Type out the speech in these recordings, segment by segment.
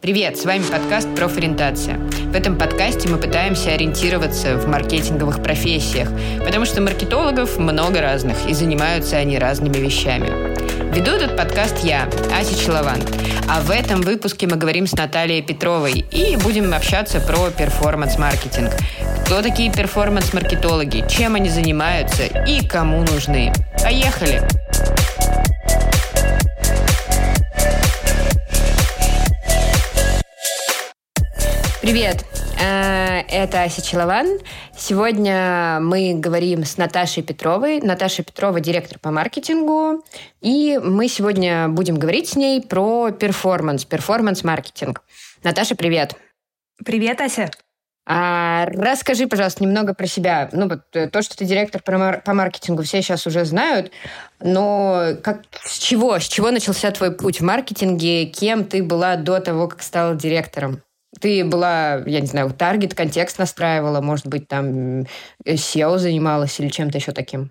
Привет, с вами подкаст «Профориентация». В этом подкасте мы пытаемся ориентироваться в маркетинговых профессиях, потому что маркетологов много разных, и занимаются они разными вещами. Веду этот подкаст я, Ася Челован. А в этом выпуске мы говорим с Натальей Петровой и будем общаться про перформанс-маркетинг. Кто такие перформанс-маркетологи, чем они занимаются и кому нужны. Поехали! Привет! Э, это Ася Челован. Сегодня мы говорим с Наташей Петровой. Наташа Петрова – директор по маркетингу. И мы сегодня будем говорить с ней про перформанс, перформанс-маркетинг. Наташа, привет! Привет, Ася! А, расскажи, пожалуйста, немного про себя. Ну, вот э, то, что ты директор по маркетингу, все сейчас уже знают. Но как, с чего? С чего начался твой путь в маркетинге? Кем ты была до того, как стала директором? Ты была, я не знаю, таргет, контекст настраивала, может быть, там SEO занималась или чем-то еще таким?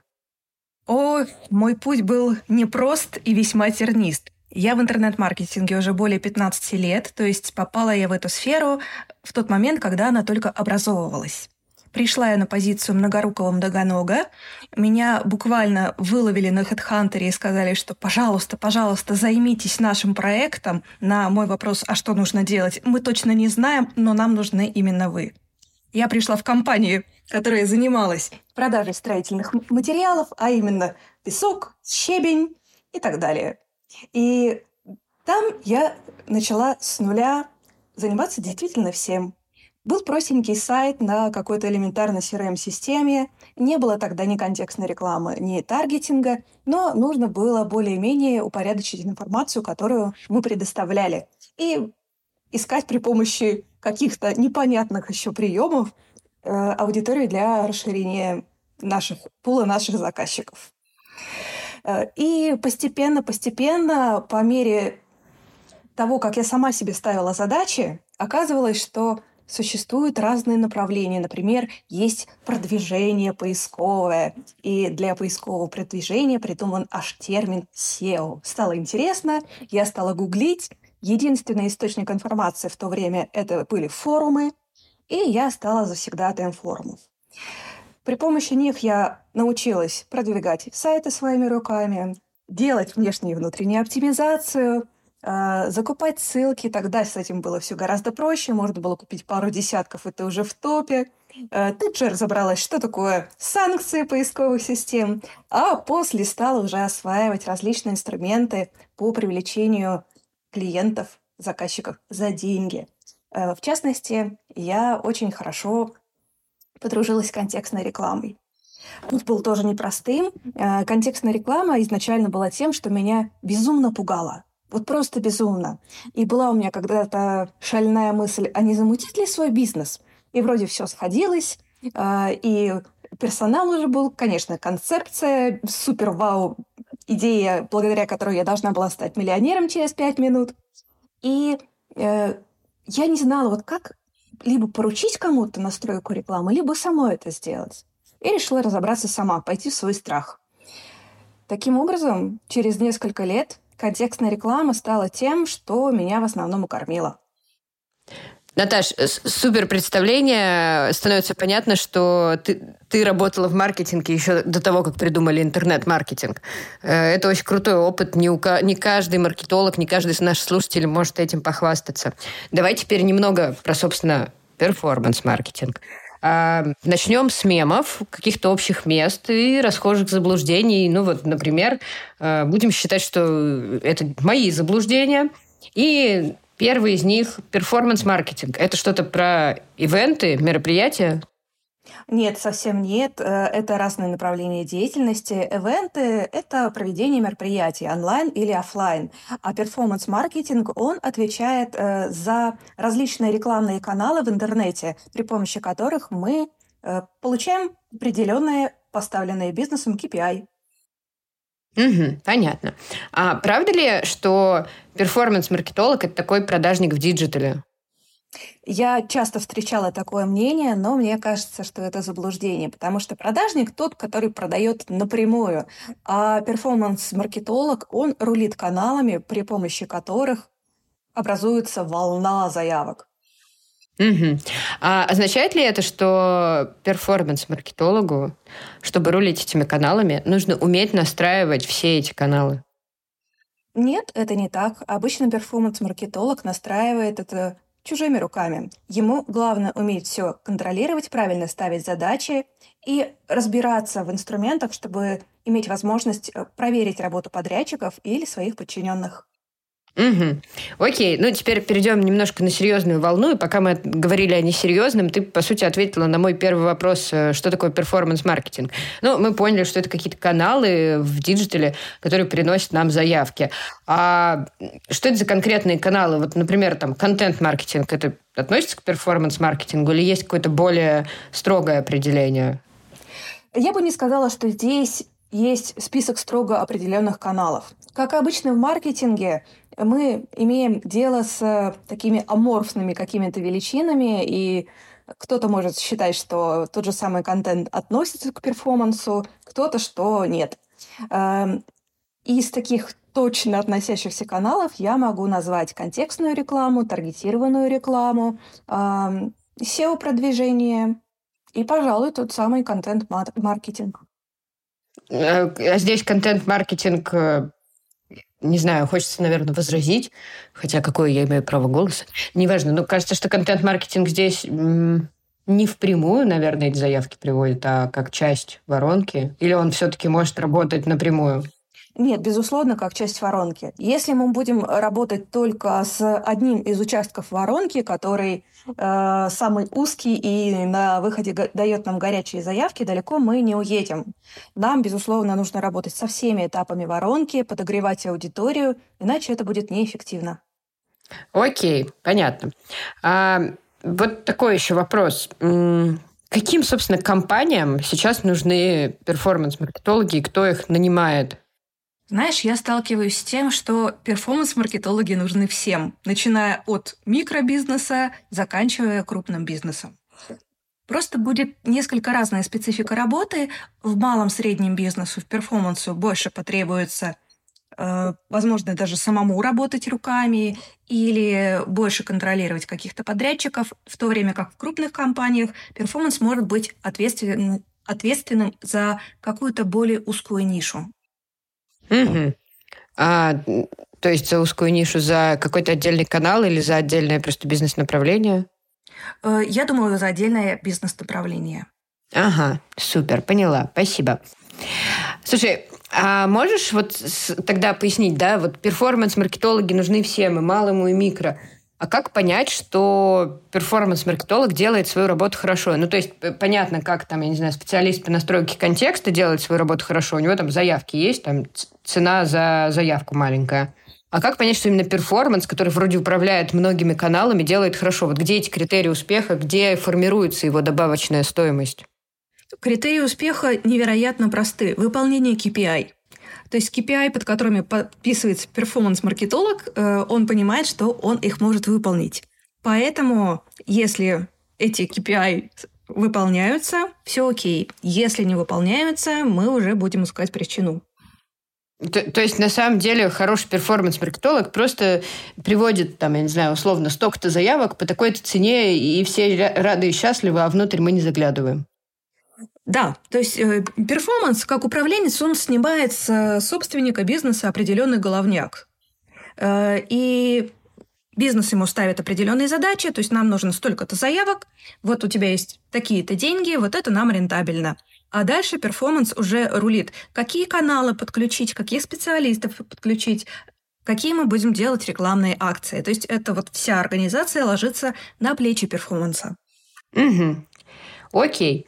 О, мой путь был непрост и весьма тернист. Я в интернет-маркетинге уже более 15 лет, то есть попала я в эту сферу в тот момент, когда она только образовывалась. Пришла я на позицию многорукого многонога. Меня буквально выловили на HeadHunter и сказали, что пожалуйста, пожалуйста, займитесь нашим проектом. На мой вопрос, а что нужно делать, мы точно не знаем, но нам нужны именно вы. Я пришла в компанию, которая занималась продажей строительных материалов, а именно песок, щебень и так далее. И там я начала с нуля заниматься действительно всем. Был простенький сайт на какой-то элементарной CRM-системе. Не было тогда ни контекстной рекламы, ни таргетинга, но нужно было более-менее упорядочить информацию, которую мы предоставляли. И искать при помощи каких-то непонятных еще приемов э, аудиторию для расширения наших, пула наших заказчиков. Э, и постепенно-постепенно, по мере того, как я сама себе ставила задачи, оказывалось, что существуют разные направления. Например, есть продвижение поисковое, и для поискового продвижения придуман аж термин SEO. Стало интересно, я стала гуглить. Единственный источник информации в то время это были форумы, и я стала завсегдатаем форумов. При помощи них я научилась продвигать сайты своими руками, делать внешнюю и внутреннюю оптимизацию – закупать ссылки. Тогда с этим было все гораздо проще. Можно было купить пару десятков, это уже в топе. А, тут же разобралась, что такое санкции поисковых систем, а после стала уже осваивать различные инструменты по привлечению клиентов, заказчиков за деньги. А, в частности, я очень хорошо подружилась с контекстной рекламой. Путь был тоже непростым. Контекстная реклама изначально была тем, что меня безумно пугало. Вот просто безумно. И была у меня когда-то шальная мысль, а не замутить ли свой бизнес? И вроде все сходилось, а, и персонал уже был, конечно, концепция, супер-вау идея, благодаря которой я должна была стать миллионером через пять минут. И э, я не знала, вот как либо поручить кому-то настройку рекламы, либо самой это сделать. И решила разобраться сама, пойти в свой страх. Таким образом, через несколько лет контекстная реклама стала тем, что меня в основном укормило. Наташ, супер представление. Становится понятно, что ты, ты работала в маркетинге еще до того, как придумали интернет-маркетинг. Э, это очень крутой опыт. Не, у, не каждый маркетолог, не каждый из наших слушателей может этим похвастаться. Давай теперь немного про, собственно, перформанс-маркетинг. А, начнем с мемов, каких-то общих мест и расхожих заблуждений. Ну вот, например, а, будем считать, что это мои заблуждения. И первый из них – перформанс-маркетинг. Это что-то про ивенты, мероприятия? Нет, совсем нет. Э, это разные направления деятельности. Эвенты — это проведение мероприятий онлайн или офлайн. А перформанс-маркетинг, он отвечает э, за различные рекламные каналы в интернете, при помощи которых мы э, получаем определенные поставленные бизнесом KPI. Угу, понятно. А правда ли, что перформанс-маркетолог – это такой продажник в диджитале? Я часто встречала такое мнение, но мне кажется, что это заблуждение, потому что продажник тот, который продает напрямую, а перформанс-маркетолог, он рулит каналами, при помощи которых образуется волна заявок. Угу. А означает ли это, что перформанс-маркетологу, чтобы рулить этими каналами, нужно уметь настраивать все эти каналы? Нет, это не так. Обычно перформанс-маркетолог настраивает это чужими руками. Ему главное уметь все контролировать, правильно ставить задачи и разбираться в инструментах, чтобы иметь возможность э, проверить работу подрядчиков или своих подчиненных. Угу. Окей, ну теперь перейдем немножко на серьезную волну. И пока мы говорили о несерьезном, ты, по сути, ответила на мой первый вопрос, э, что такое перформанс-маркетинг. Ну, мы поняли, что это какие-то каналы в диджитале, которые приносят нам заявки. А что это за конкретные каналы? Вот, например, там, контент-маркетинг, это относится к перформанс-маркетингу или есть какое-то более строгое определение? Я бы не сказала, что здесь есть список строго определенных каналов. Как обычно в маркетинге, мы имеем дело с э, такими аморфными какими-то величинами, и кто-то может считать, что тот же самый контент относится к перформансу, кто-то, что нет. Эм, из таких точно относящихся каналов я могу назвать контекстную рекламу, таргетированную рекламу, эм, SEO-продвижение и, пожалуй, тот самый контент-маркетинг. Э, а здесь контент-маркетинг э, не знаю, хочется, наверное, возразить, хотя какое я имею право голоса. Неважно, но кажется, что контент-маркетинг здесь не впрямую, наверное, эти заявки приводит, а как часть воронки. Или он все-таки может работать напрямую? Нет, безусловно, как часть воронки. Если мы будем работать только с одним из участков воронки, который э, самый узкий и на выходе дает нам горячие заявки, далеко мы не уедем. Нам, безусловно, нужно работать со всеми этапами воронки, подогревать аудиторию, иначе это будет неэффективно. Окей, понятно. А, вот такой еще вопрос. Каким, собственно, компаниям сейчас нужны перформанс-маркетологи и кто их нанимает? Знаешь, я сталкиваюсь с тем, что перформанс-маркетологи нужны всем, начиная от микробизнеса, заканчивая крупным бизнесом. Просто будет несколько разная специфика работы. В малом среднем бизнесу, в перформансу больше потребуется, э, возможно, даже самому работать руками или больше контролировать каких-то подрядчиков, в то время как в крупных компаниях перформанс может быть ответственным, ответственным за какую-то более узкую нишу. Угу. А, то есть за узкую нишу за какой-то отдельный канал или за отдельное просто бизнес-направление? Э, я думаю, за отдельное бизнес-направление. Ага, супер, поняла, спасибо. Слушай, а можешь вот тогда пояснить, да, вот перформанс-маркетологи нужны всем, и малому, и микро. А как понять, что перформанс-маркетолог делает свою работу хорошо? Ну, то есть, понятно, как там, я не знаю, специалист по настройке контекста делает свою работу хорошо. У него там заявки есть, там цена за заявку маленькая. А как понять, что именно перформанс, который вроде управляет многими каналами, делает хорошо? Вот где эти критерии успеха, где формируется его добавочная стоимость? Критерии успеха невероятно просты. Выполнение KPI. То есть KPI, под которыми подписывается перформанс-маркетолог, э, он понимает, что он их может выполнить. Поэтому, если эти KPI выполняются, все окей. Если не выполняются, мы уже будем искать причину. То, то есть, на самом деле, хороший перформанс-маркетолог просто приводит, там, я не знаю, условно, столько-то заявок по такой-то цене, и все рады и счастливы, а внутрь мы не заглядываем. Да, то есть э, перформанс, как управленец, он снимает с собственника бизнеса определенный головняк. Э, и бизнес ему ставит определенные задачи, то есть нам нужно столько-то заявок, вот у тебя есть такие-то деньги, вот это нам рентабельно. А дальше перформанс уже рулит. Какие каналы подключить, каких специалистов подключить, какие мы будем делать рекламные акции. То есть это вот вся организация ложится на плечи перформанса. Угу. Окей.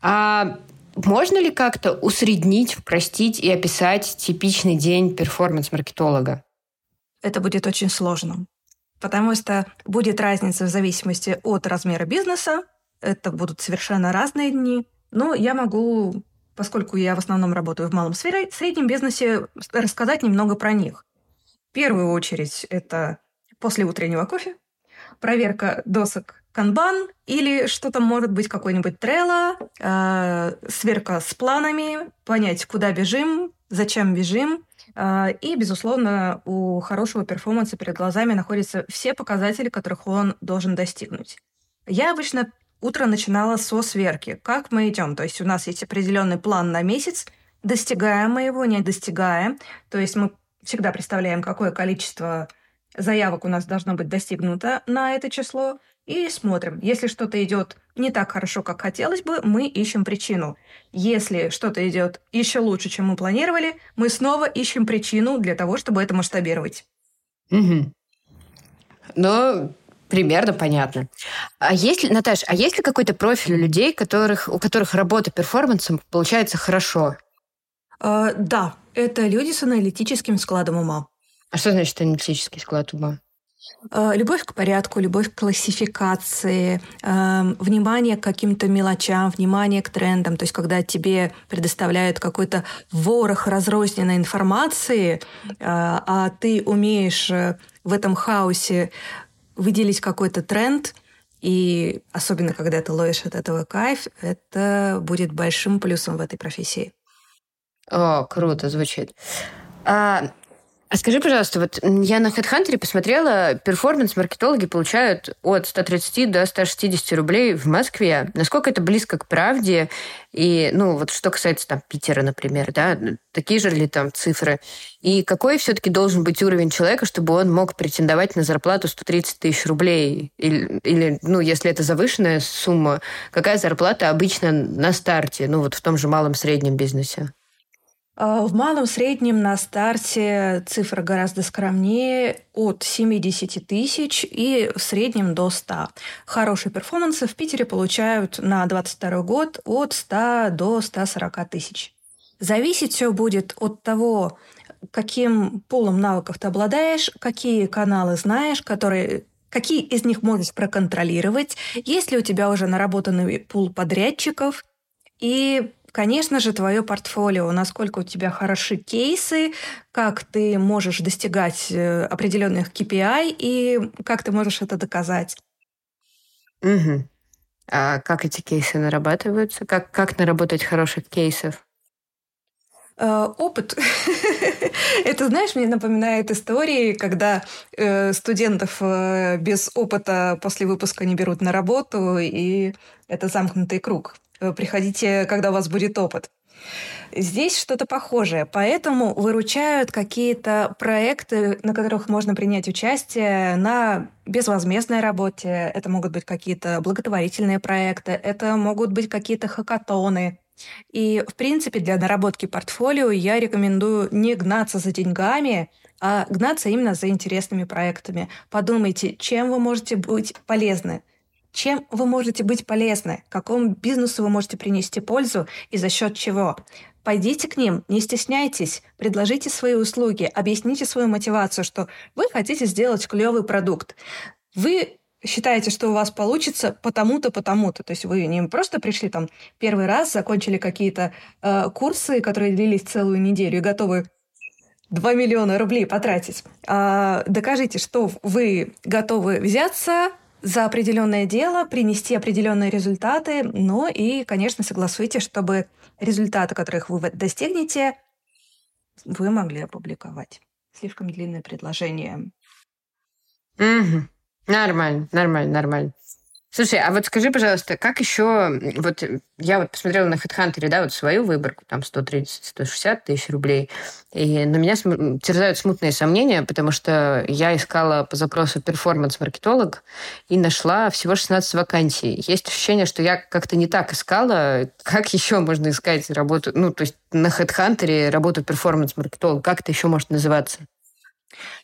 А можно ли как-то усреднить, простить и описать типичный день перформанс-маркетолога? Это будет очень сложно, потому что будет разница в зависимости от размера бизнеса. Это будут совершенно разные дни. Но я могу, поскольку я в основном работаю в малом сфере, среднем бизнесе, рассказать немного про них. В первую очередь это после утреннего кофе, проверка досок канбан или что-то может быть какой-нибудь трелла, э, сверка с планами, понять, куда бежим, зачем бежим, А, и, безусловно, у хорошего перформанса перед глазами находятся все показатели, которых он должен достигнуть. Я обычно утро начинала со сверки. Как мы идем? То есть у нас есть определенный план на месяц, достигаем мы его, не достигаем. То есть мы всегда представляем, какое количество заявок у нас должно быть достигнуто на это число, и смотрим. Если что-то идет не так хорошо, как хотелось бы, мы ищем причину. Если что-то идет еще лучше, чем мы планировали, мы снова ищем причину для того, чтобы это масштабировать. Угу. Ну, примерно понятно. А есть ли, Наташа, а есть ли какой-то профиль людей, которых, у которых работа перформансом получается хорошо? Uh, да, это люди с аналитическим складом ума. А что значит аналитический склад ума? Э, любовь к порядку, любовь к классификации, эм, внимание к каким-то мелочам, внимание к трендам. То есть, когда тебе предоставляют какой-то ворох разрозненной информации, э, а ты умеешь э, в этом хаосе выделить какой-то тренд, и особенно когда ты ловишь от этого кайф, это будет большим плюсом в этой профессии. О, круто звучит. А, а скажи, пожалуйста, вот я на HeadHunter посмотрела, перформанс-маркетологи получают от 130 до 160 рублей в Москве. Насколько это близко к правде? И, ну, вот что касается там Питера, например, да, такие же ли там цифры? И какой все-таки должен быть уровень человека, чтобы он мог претендовать на зарплату 130 тысяч рублей? Или, или, ну, если это завышенная сумма, какая зарплата обычно на старте, ну, вот в том же малом-среднем бизнесе? А, в малом среднем на старте цифра гораздо скромнее, от 70 тысяч и в среднем до 100. Хорошие перформансы в Питере получают на 22 год от 100 до 140 тысяч. Зависеть все будет от того, каким полом навыков ты обладаешь, какие каналы знаешь, которые какие из них можешь проконтролировать, есть ли у тебя уже наработанный пул подрядчиков, и Конечно же, твое портфолио, насколько у тебя хороши кейсы, как ты можешь достигать э, определенных KPI и как ты можешь это доказать. Угу. А как эти кейсы нарабатываются? Как, как наработать хороших кейсов? Uh, опыт. Это, знаешь, мне напоминает истории, когда э, студентов э, без опыта после выпуска не берут на работу, и это замкнутый круг. Э, приходите, когда у вас будет опыт. Здесь что-то похожее, поэтому выручают какие-то проекты, на которых можно принять участие на безвозмездной работе. Это могут быть какие-то благотворительные проекты, это могут быть какие-то хакатоны. И, в принципе, для наработки портфолио я рекомендую не гнаться за деньгами, а гнаться именно за интересными проектами. Подумайте, чем вы можете быть полезны чем вы можете быть полезны, какому бизнесу вы можете принести пользу и за счет чего. Пойдите к ним, не стесняйтесь, предложите свои услуги, объясните свою мотивацию, что вы хотите сделать клевый продукт. Вы считаете, что у вас получится потому-то, потому-то. То есть вы не просто пришли там первый раз, закончили какие-то э, курсы, которые длились целую неделю и готовы 2 миллиона рублей потратить. А докажите, что вы готовы взяться, за определенное дело, принести определенные результаты, но и, конечно, согласуйте, чтобы результаты, которых вы достигнете, вы могли опубликовать. Слишком длинное предложение. Угу. Нормально, нормально, нормально. Слушай, а вот скажи, пожалуйста, как еще... Вот я вот посмотрела на HeadHunter, да, вот свою выборку, там 130-160 тысяч рублей, и на меня терзают смутные сомнения, потому что я искала по запросу перформанс-маркетолог и нашла всего 16 вакансий. Есть ощущение, что я как-то не так искала. Как еще можно искать работу? Ну, то есть на HeadHunter работу перформанс-маркетолога, как это еще может называться?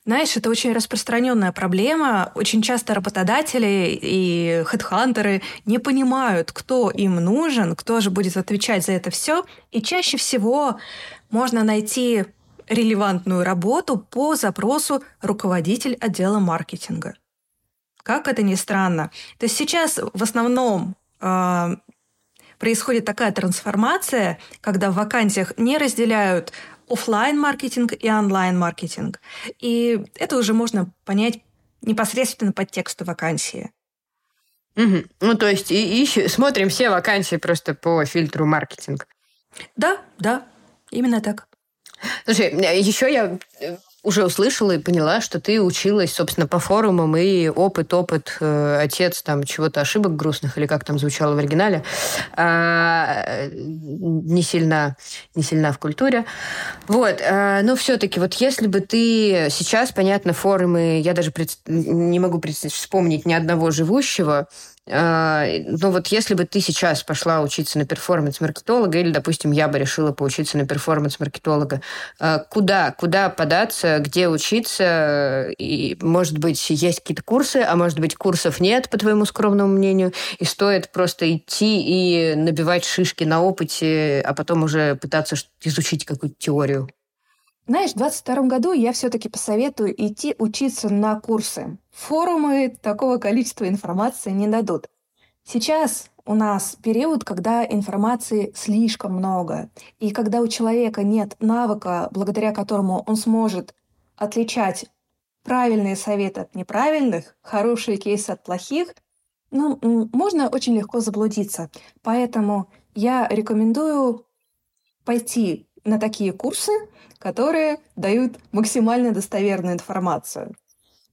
Знаешь, это очень распространенная проблема. Очень часто работодатели и хедхантеры не понимают, кто им нужен, кто же будет отвечать за это все. И чаще всего можно найти релевантную работу по запросу руководитель отдела маркетинга. Как это ни странно. То есть сейчас в основном э, происходит такая трансформация, когда в вакансиях не разделяют офлайн маркетинг и онлайн маркетинг. И это уже можно понять непосредственно по тексту вакансии. Угу. Ну, то есть и, ищем, смотрим все вакансии просто по фильтру маркетинг. Да, да, именно так. Слушай, еще я уже услышала и поняла, что ты училась, собственно, по форумам, и опыт, опыт, э, отец там чего-то ошибок грустных, или как там звучало в оригинале, э, не сильно, не сильна в культуре. Вот, э, но все-таки, вот если бы ты сейчас, понятно, форумы, я даже пред... не могу вспомнить ни одного живущего, ну вот если бы ты сейчас пошла учиться на перформанс-маркетолога, или, допустим, я бы решила поучиться на перформанс-маркетолога, а, куда, куда податься, где учиться, и, может быть, есть какие-то курсы, а может быть, курсов нет, по твоему скромному мнению, и стоит просто идти и набивать шишки на опыте, а потом уже пытаться изучить какую-то теорию? Знаешь, в 2022 году я все-таки посоветую идти учиться на курсы. Форумы такого количества информации не дадут. Сейчас у нас период, когда информации слишком много. И когда у человека нет навыка, благодаря которому он сможет отличать правильные советы от неправильных, хорошие кейсы от плохих, ну, можно очень легко заблудиться. Поэтому я рекомендую пойти на такие курсы, которые дают максимально достоверную информацию.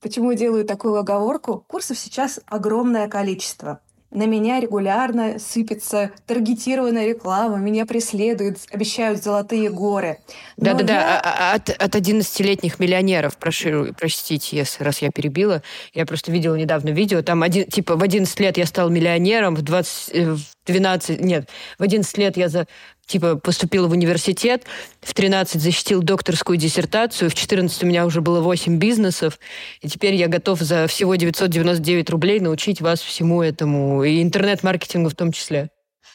Почему делаю такую оговорку? Курсов сейчас огромное количество. На меня регулярно сыпется таргетированная реклама, меня преследуют, обещают золотые горы. Да-да-да, я... А, а, от, от 11-летних миллионеров, прошу, простите, если раз я перебила. Я просто видела недавно видео, там один, типа в 11 лет я стал миллионером, в 20, в 12, нет, в 11 лет я за типа поступил в университет, в 13 защитил докторскую диссертацию, в 14 у меня уже было 8 бизнесов, и теперь я готов за всего 999 рублей научить вас всему этому, и интернет-маркетингу в том числе.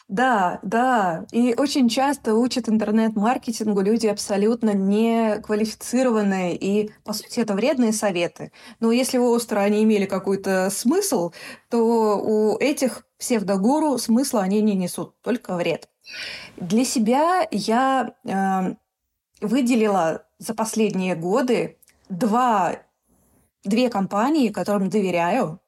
Да, да. И очень часто учат интернет-маркетингу люди абсолютно не квалифицированные, и, по сути, это вредные советы. Но если остро они имели какой-то смысл, то у этих псевдогуру смысла они не несут, только вред. Для себя я э, выделила за последние годы два, две компании, которым доверяю.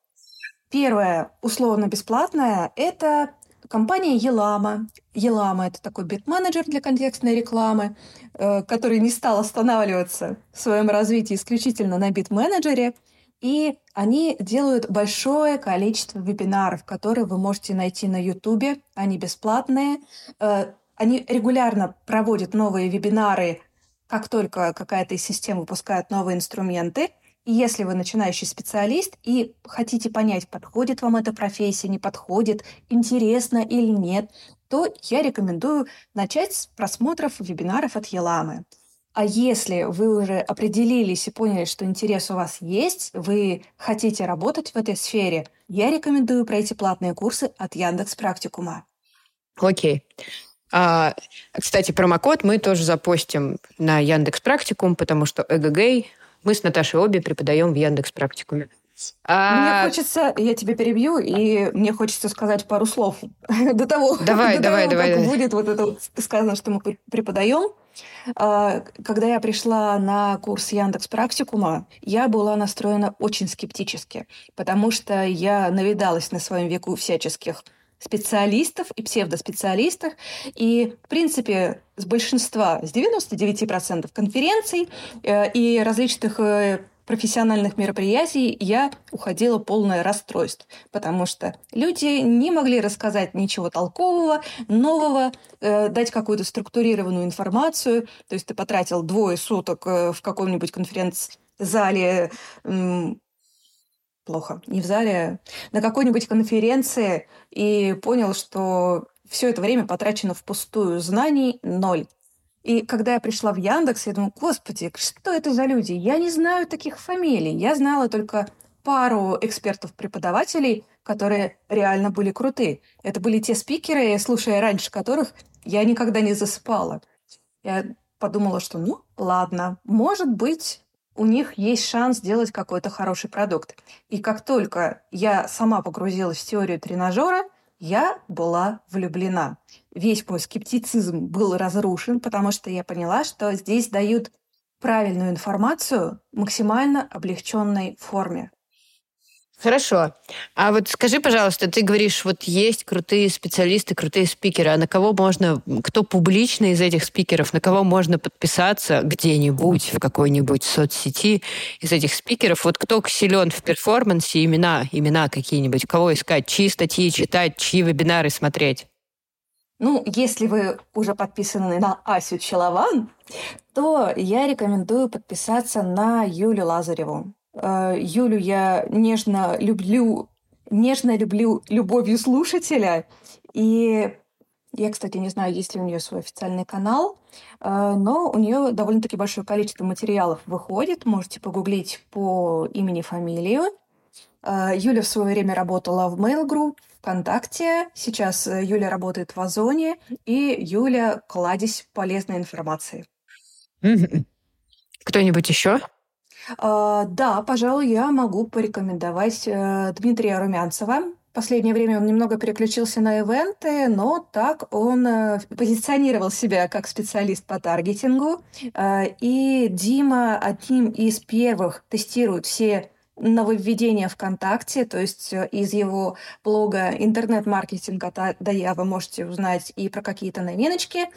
Первая, условно-бесплатная, это компания Елама. Елама – это такой бит-менеджер для контекстной рекламы, э, который не стал останавливаться в своем развитии исключительно на бит-менеджере – и они делают большое количество вебинаров, которые вы можете найти на YouTube. Они бесплатные. Э, они регулярно проводят новые вебинары, как только какая-то из систем выпускает новые инструменты. И если вы начинающий специалист и хотите понять, подходит вам эта профессия, не подходит, интересно или нет, то я рекомендую начать с просмотров вебинаров от Еламы. А если вы уже определились и поняли, что интерес у вас есть, вы хотите работать в этой сфере, я рекомендую пройти платные курсы от Яндекс Практикума. Окей. А, кстати, промокод мы тоже запостим на Яндекс Практикум, потому что эгг мы с Наташей обе преподаем в Яндекс Практикуме. А... Мне хочется, я тебя перебью, и мне хочется сказать пару слов до того, давай, до давай, того, давай, как давай. будет вот это вот сказано, что мы преподаем. А, когда я пришла на курс Яндекс Практикума, я была настроена очень скептически, потому что я навидалась на своем веку всяческих специалистов и псевдоспециалистов. И, в принципе, с большинства, с 99% конференций э, и различных э, профессиональных мероприятий я уходила полное расстройство, потому что люди не могли рассказать ничего толкового, нового, э, дать какую-то структурированную информацию. То есть ты потратил двое суток э, в каком-нибудь конференц-зале, э, плохо, не в зале, на какой-нибудь конференции и понял, что все это время потрачено впустую, знаний ноль. И когда я пришла в Яндекс, я думаю, господи, что это за люди? Я не знаю таких фамилий. Я знала только пару экспертов-преподавателей, которые реально были круты. Это были те спикеры, слушая раньше которых я никогда не засыпала. Я подумала, что ну ладно, может быть, у них есть шанс сделать какой-то хороший продукт. И как только я сама погрузилась в теорию тренажера, я была влюблена. Весь мой скептицизм был разрушен, потому что я поняла, что здесь дают правильную информацию в максимально облегченной форме. Хорошо. А вот скажи, пожалуйста, ты говоришь, вот есть крутые специалисты, крутые спикеры, а на кого можно, кто публично из этих спикеров, на кого можно подписаться где-нибудь, в какой-нибудь соцсети из этих спикеров? Вот кто силен в перформансе, имена, имена какие-нибудь, кого искать, чьи статьи читать, чьи вебинары смотреть? Ну, если вы уже подписаны на Асю Челован, то я рекомендую подписаться на Юлю Лазареву. Э, Юлю я нежно люблю, нежно люблю любовью слушателя. И я, кстати, не знаю, есть ли у нее свой официальный канал, э, но у нее довольно-таки большое количество материалов выходит. Можете погуглить по имени, фамилию. Э, Юля в свое время работала в Mail Group, ВКонтакте. Сейчас Юля работает в Озоне. И Юля – кладезь полезной информации. Кто-нибудь еще? А, да, пожалуй, я могу порекомендовать э, Дмитрия Румянцева. В последнее время он немного переключился на ивенты, но так он э, позиционировал себя как специалист по таргетингу. Э, и Дима одним из первых тестирует все нововведения ВКонтакте, то есть из его блога интернет-маркетинга да я вы можете узнать и про какие-то новиночки,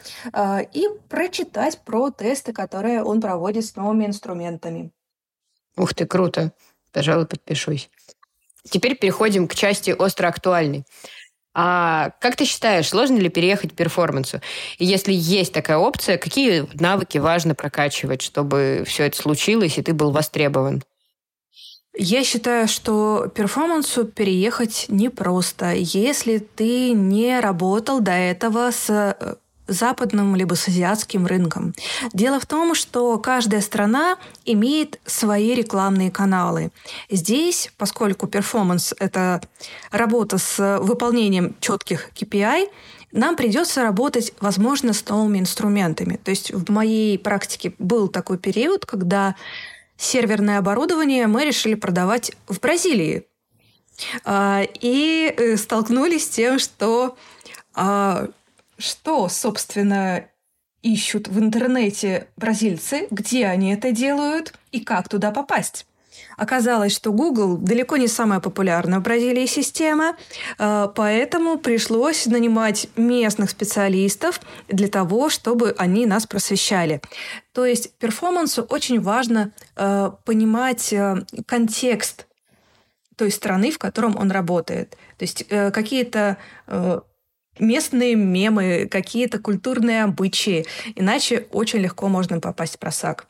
и прочитать про тесты, которые он проводит с новыми инструментами. Ух ты, круто. Пожалуй, подпишусь. Теперь переходим к части остро актуальной. А как ты считаешь, сложно ли переехать к перформансу? И если есть такая опция, какие навыки важно прокачивать, чтобы все это случилось, и ты был востребован? Я считаю, что перформансу переехать непросто, если ты не работал до этого с э, западным либо с азиатским рынком. Дело в том, что каждая страна имеет свои рекламные каналы. Здесь, поскольку перформанс – это работа с выполнением четких KPI, нам придется работать, возможно, с новыми инструментами. То есть в моей практике был такой период, когда серверное оборудование мы решили продавать в Бразилии. А, и э, столкнулись с тем, что а, что, собственно, ищут в интернете бразильцы, где они это делают и как туда попасть. Оказалось, что Google далеко не самая популярная в Бразилии система, э, поэтому пришлось нанимать местных специалистов для того, чтобы они нас просвещали. То есть перформансу очень важно э, понимать э, контекст той страны, в котором он работает. То есть какие-то местные мемы, какие-то культурные обычаи. Иначе очень легко можно попасть в просак.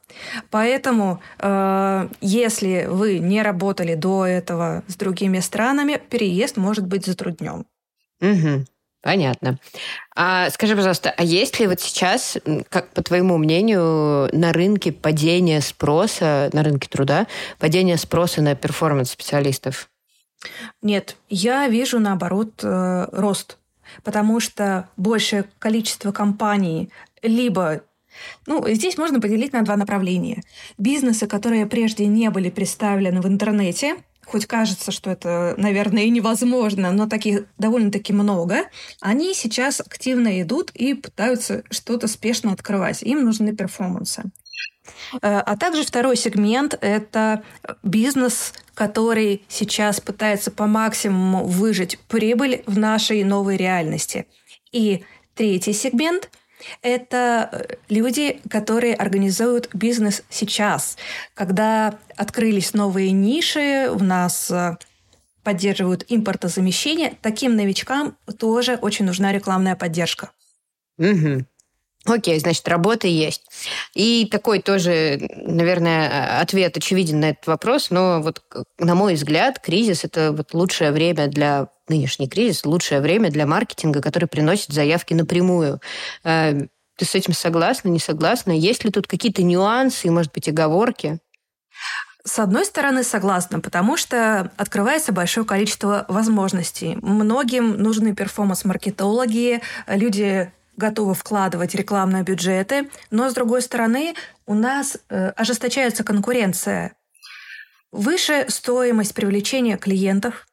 Поэтому, э, если вы не работали до этого с другими странами, переезд может быть затруднен. Угу. Понятно. А скажи, пожалуйста, а есть ли вот сейчас, как по твоему мнению, на рынке падение спроса, на рынке труда, падение спроса на перформанс-специалистов? Нет, я вижу, наоборот, э, рост потому что большее количество компаний либо ну, здесь можно поделить на два направления. Бизнесы, которые прежде не были представлены в интернете, хоть кажется, что это, наверное, и невозможно, но таких довольно-таки много, они сейчас активно идут и пытаются что-то спешно открывать. Им нужны перформансы. Э, а также второй сегмент – это бизнес, который сейчас пытается по максимуму выжить прибыль в нашей новой реальности. И третий сегмент – это э, люди, которые организуют бизнес сейчас, когда открылись новые ниши, у нас э, поддерживают импортозамещение, таким новичкам тоже очень нужна рекламная поддержка. Угу. Окей, значит, работа есть. И такой тоже, наверное, ответ очевиден на этот вопрос, но вот, на мой взгляд, кризис – это вот лучшее время для нынешний кризис, лучшее время для маркетинга, который приносит заявки напрямую. Э, ты с этим согласна, не согласна? Есть ли тут какие-то нюансы может быть, оговорки? С одной стороны, согласна, потому что открывается большое количество возможностей. Многим нужны перформанс-маркетологи, люди готовы вкладывать рекламные бюджеты, но, с другой стороны, у нас э, ожесточается конкуренция. Выше стоимость привлечения клиентов.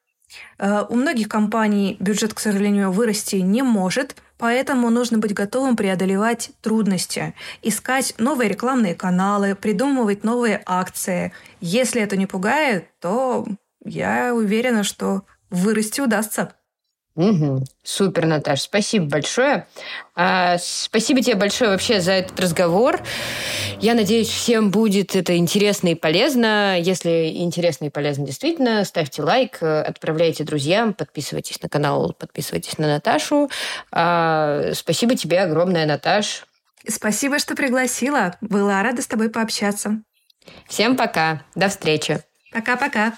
Э, у многих компаний бюджет, к сожалению, вырасти не может, поэтому нужно быть готовым преодолевать трудности, искать новые рекламные каналы, придумывать новые акции. Если это не пугает, то я уверена, что вырасти удастся. Угу. Супер, Наташ, спасибо большое. А, спасибо тебе большое вообще за этот разговор. Я надеюсь, всем будет это интересно и полезно. Если интересно и полезно действительно, ставьте лайк, отправляйте друзьям, подписывайтесь на канал, подписывайтесь на Наташу. А, спасибо тебе огромное, Наташ. Спасибо, что пригласила. Была рада с тобой пообщаться. Всем пока. До встречи. Пока-пока.